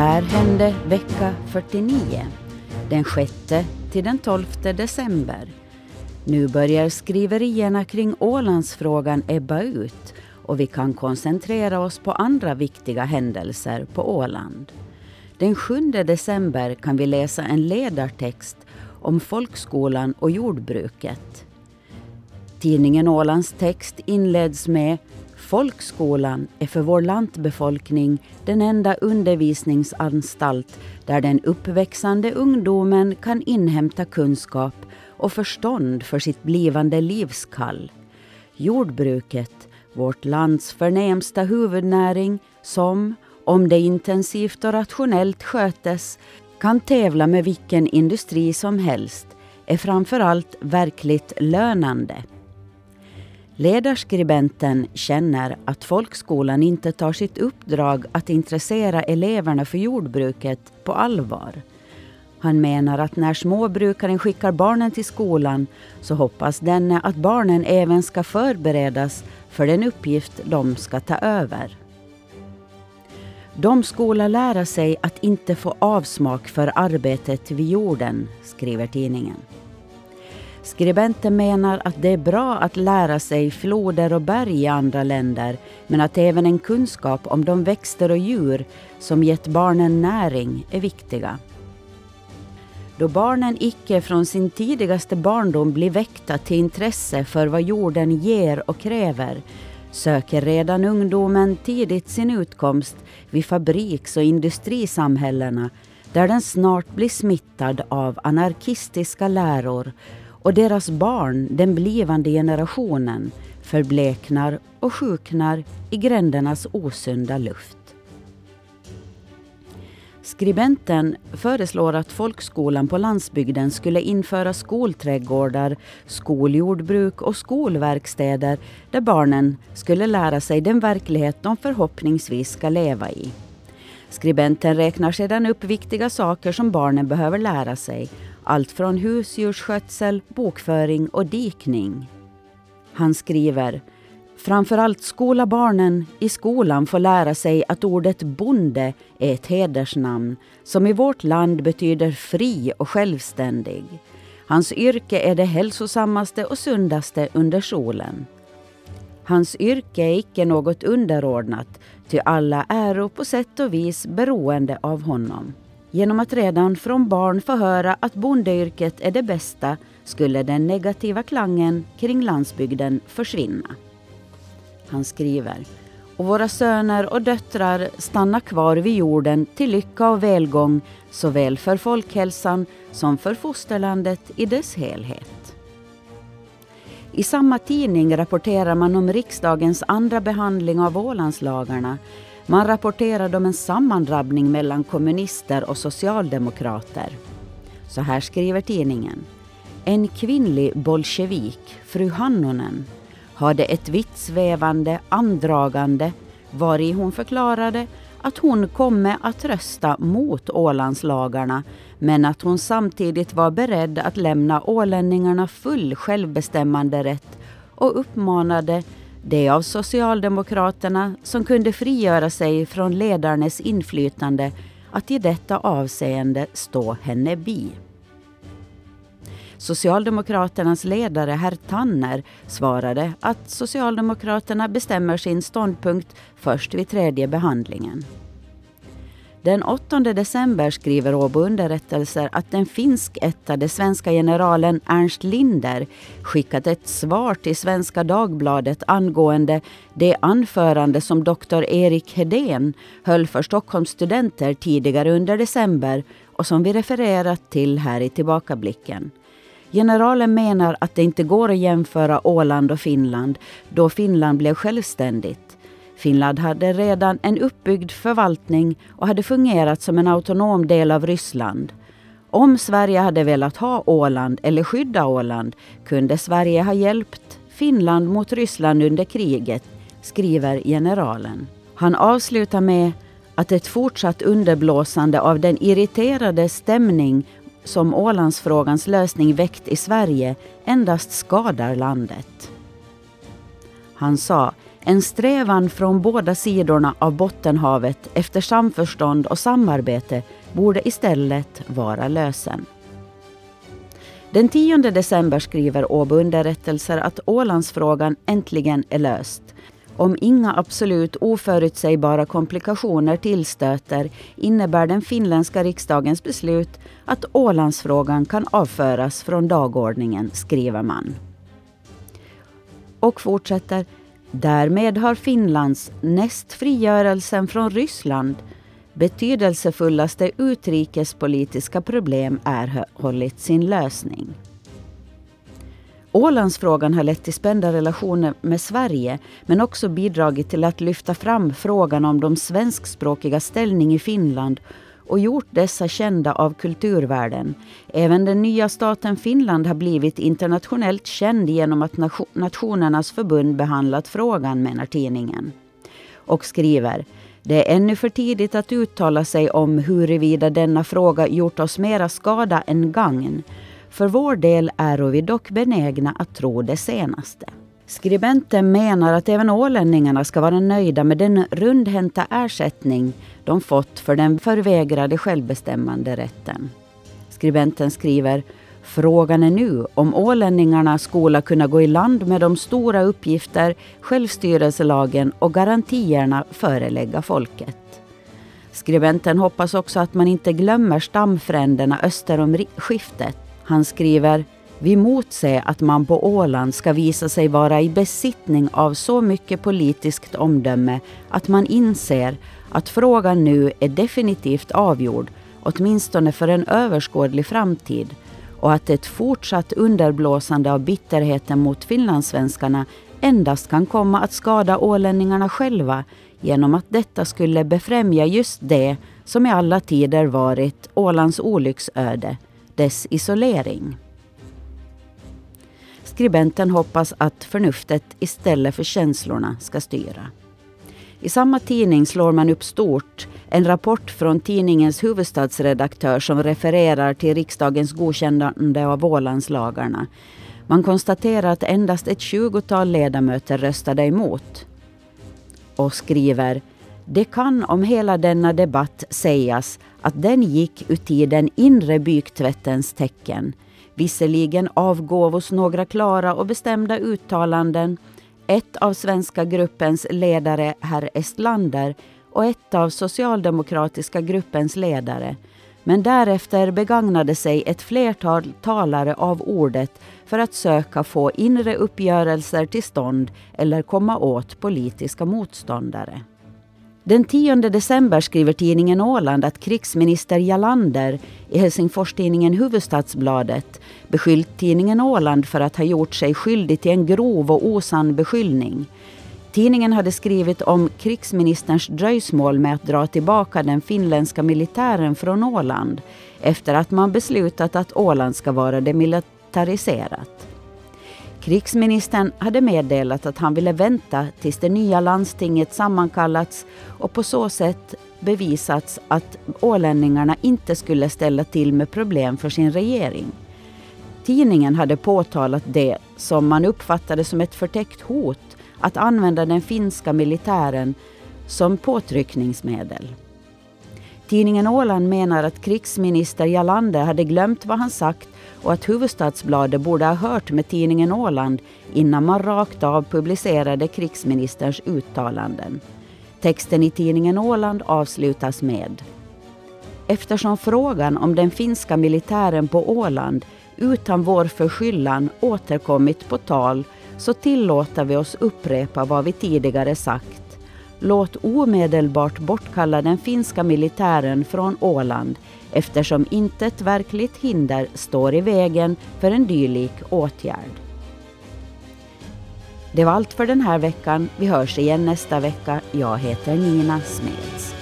här hände vecka 49, den 6 till den 12 december. Nu börjar skriverierna kring Ålandsfrågan ebba ut och vi kan koncentrera oss på andra viktiga händelser på Åland. Den 7 december kan vi läsa en ledartext om folkskolan och jordbruket. Tidningen Ålands text inleds med Folkskolan är för vår lantbefolkning den enda undervisningsanstalt där den uppväxande ungdomen kan inhämta kunskap och förstånd för sitt blivande livskall. Jordbruket, vårt lands förnämsta huvudnäring som, om det intensivt och rationellt skötes, kan tävla med vilken industri som helst, är framför allt verkligt lönande. Ledarskribenten känner att folkskolan inte tar sitt uppdrag att intressera eleverna för jordbruket på allvar. Han menar att när småbrukaren skickar barnen till skolan så hoppas denne att barnen även ska förberedas för den uppgift de ska ta över. De skola lära sig att inte få avsmak för arbetet vid jorden, skriver tidningen. Skribenten menar att det är bra att lära sig floder och berg i andra länder men att även en kunskap om de växter och djur som gett barnen näring är viktiga. Då barnen icke från sin tidigaste barndom blir väckta till intresse för vad jorden ger och kräver söker redan ungdomen tidigt sin utkomst vid fabriks och industrisamhällena där den snart blir smittad av anarkistiska läror och deras barn, den blivande generationen, förbleknar och sjuknar i grändernas osunda luft. Skribenten föreslår att folkskolan på landsbygden skulle införa skolträdgårdar, skoljordbruk och skolverkstäder där barnen skulle lära sig den verklighet de förhoppningsvis ska leva i. Skribenten räknar sedan upp viktiga saker som barnen behöver lära sig. Allt från husdjursskötsel, bokföring och dikning. Han skriver Framförallt skola barnen i skolan få lära sig att ordet bonde är ett hedersnamn som i vårt land betyder fri och självständig. Hans yrke är det hälsosammaste och sundaste under solen. Hans yrke är icke något underordnat, ty alla äro på sätt och vis beroende av honom. Genom att redan från barn få höra att bondeyrket är det bästa skulle den negativa klangen kring landsbygden försvinna. Han skriver och våra söner och döttrar stannar kvar vid jorden till lycka och välgång såväl för folkhälsan som för fosterlandet i dess helhet. I samma tidning rapporterar man om riksdagens andra behandling av Ålandslagarna. Man rapporterade om en sammandrabbning mellan kommunister och socialdemokrater. Så här skriver tidningen. En kvinnlig bolsjevik, fru Hannonen, hade ett vittsvävande andragande vari hon förklarade att hon komme att rösta mot Ålandslagarna men att hon samtidigt var beredd att lämna ålänningarna full självbestämmanderätt och uppmanade det av Socialdemokraterna som kunde frigöra sig från ledarnes inflytande att i detta avseende stå henne bi. Socialdemokraternas ledare herr Tanner svarade att Socialdemokraterna bestämmer sin ståndpunkt först vid tredje behandlingen. Den 8 december skriver Åbo underrättelser att den finskättade svenska generalen Ernst Linder skickat ett svar till Svenska Dagbladet angående det anförande som doktor Erik Hedén höll för Stockholms studenter tidigare under december och som vi refererat till här i tillbakablicken. Generalen menar att det inte går att jämföra Åland och Finland då Finland blev självständigt. Finland hade redan en uppbyggd förvaltning och hade fungerat som en autonom del av Ryssland. Om Sverige hade velat ha Åland eller skydda Åland kunde Sverige ha hjälpt Finland mot Ryssland under kriget, skriver generalen. Han avslutar med att ett fortsatt underblåsande av den irriterade stämning som Ålandsfrågans lösning väckt i Sverige endast skadar landet. Han sa en strävan från båda sidorna av Bottenhavet efter samförstånd och samarbete borde istället vara lösen. Den 10 december skriver Åbo underrättelser att Ålandsfrågan äntligen är löst. Om inga absolut oförutsägbara komplikationer tillstöter innebär den finländska riksdagens beslut att Ålandsfrågan kan avföras från dagordningen, skriver man. Och fortsätter. Därmed har Finlands näst frigörelsen från Ryssland betydelsefullaste utrikespolitiska problem erhållit sin lösning. Ålandsfrågan har lett till spända relationer med Sverige men också bidragit till att lyfta fram frågan om de svenskspråkiga ställning i Finland och gjort dessa kända av kulturvärlden. Även den nya staten Finland har blivit internationellt känd genom att Nationernas förbund behandlat frågan, menar tidningen. Och skriver det är ännu för tidigt att uttala sig om huruvida denna fråga gjort oss mera skada än gagn. För vår del är vi dock benägna att tro det senaste. Skribenten menar att även ålänningarna ska vara nöjda med den rundhänta ersättning de fått för den förvägrade självbestämmande rätten. Skribenten skriver Frågan är nu om ålänningarna skola kunna gå i land med de stora uppgifter självstyrelselagen och garantierna förelägga folket. Skribenten hoppas också att man inte glömmer stamfränderna öster om skiftet. Han skriver vi motser att man på Åland ska visa sig vara i besittning av så mycket politiskt omdöme att man inser att frågan nu är definitivt avgjord, åtminstone för en överskådlig framtid och att ett fortsatt underblåsande av bitterheten mot finlandssvenskarna endast kan komma att skada ålänningarna själva genom att detta skulle befrämja just det som i alla tider varit Ålands olycksöde, dess isolering. Skribenten hoppas att förnuftet istället för känslorna ska styra. I samma tidning slår man upp stort en rapport från tidningens huvudstadsredaktör som refererar till riksdagens godkännande av Ålandslagarna. Man konstaterar att endast ett tjugotal ledamöter röstade emot. Och skriver det kan om hela denna debatt sägas att den gick uti den inre byktvättens tecken. Visserligen avgåvos några klara och bestämda uttalanden ett av svenska gruppens ledare, herr Estlander, och ett av socialdemokratiska gruppens ledare. Men därefter begagnade sig ett flertal talare av ordet för att söka få inre uppgörelser till stånd eller komma åt politiska motståndare. Den 10 december skriver tidningen Åland att krigsminister Jalander i Helsingfors-tidningen Huvudstadsbladet beskyllt tidningen Åland för att ha gjort sig skyldig till en grov och osann beskyllning. Tidningen hade skrivit om krigsministerns dröjsmål med att dra tillbaka den finländska militären från Åland efter att man beslutat att Åland ska vara demilitariserat. Krigsministern hade meddelat att han ville vänta tills det nya landstinget sammankallats och på så sätt bevisats att ålänningarna inte skulle ställa till med problem för sin regering. Tidningen hade påtalat det som man uppfattade som ett förtäckt hot att använda den finska militären som påtryckningsmedel. Tidningen Åland menar att krigsminister Jalander hade glömt vad han sagt och att Huvudstadsbladet borde ha hört med tidningen Åland innan man rakt av publicerade krigsministerns uttalanden. Texten i tidningen Åland avslutas med Eftersom frågan om den finska militären på Åland utan vår förskyllan återkommit på tal så tillåter vi oss upprepa vad vi tidigare sagt. Låt omedelbart bortkalla den finska militären från Åland eftersom intet verkligt hinder står i vägen för en dylik åtgärd. Det var allt för den här veckan. Vi hörs igen nästa vecka. Jag heter Nina Smeds.